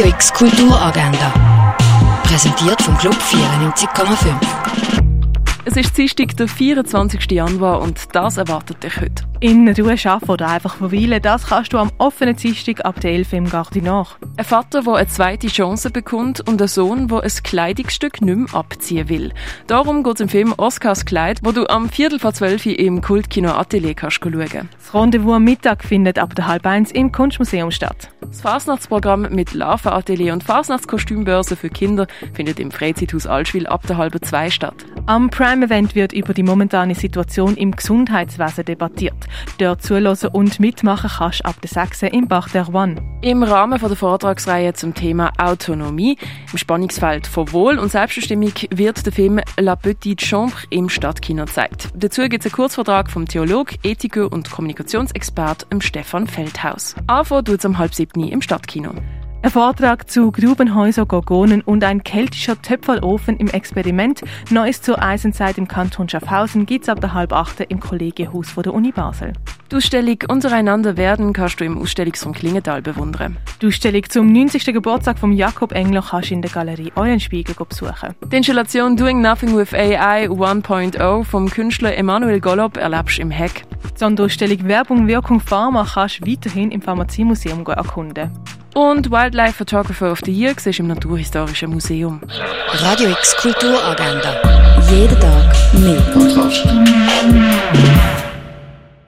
Radio X Kulturagenda. Präsentiert vom Club 94,5. Es ist Dienstag, der 24. Januar und das erwartet dich heute. In Ruhe arbeiten oder einfach verweilen, das kannst du am offenen Dienstag ab der 11 im Garten nach. Ein Vater, der eine zweite Chance bekommt und ein Sohn, der ein Kleidungsstück nicht mehr abziehen will. Darum geht es im Film Oscars Kleid, wo du am Viertel vor zwölf im Kultkino Atelier kannst schauen. Das Rendezvous am Mittag findet ab der halb eins im Kunstmuseum statt. Das Fasnachtsprogramm mit Larvenatelier und Fasnachtskostümbörse für Kinder findet im Freizeithaus Allschwil ab der halben zwei statt. Am Prime-Event wird über die momentane Situation im Gesundheitswesen debattiert. Dort zulassen und mitmachen kannst ab der 6 im Bach der One. Im Rahmen der Vortragsreihe zum Thema Autonomie im Spannungsfeld von Wohl und Selbstbestimmung wird der Film La Petite Chambre im Stadtkino gezeigt. Dazu gibt es einen Kurzvortrag vom Theolog, Ethiker und Kommunikationsexpert Stefan Feldhaus. Anfang tut es um halb sieben im Stadtkino. Ein Vortrag zu Grubenhäuser, Gorgonen und ein keltischer Töpferofen im Experiment. Neues zur Eisenzeit im Kanton Schaffhausen gibt's ab der halb achte im Kollegienhaus der Uni Basel. Die Ausstellung Untereinander werden kannst du im Ausstellungsraum Klingenthal bewundern. Die Ausstellung zum 90. Geburtstag von Jakob Engler kannst du in der Galerie Eulenspiegel besuchen. Die Installation Doing Nothing with AI 1.0 vom Künstler Emanuel Golob erlebst im Hack. Die Sonderausstellung Werbung, Wirkung, Pharma kannst du weiterhin im Pharmaziemuseum erkunden. Und Wildlife Photographer of the Year siehst im Naturhistorischen Museum. Radio X Kulturagenda. Jeden Tag mehr.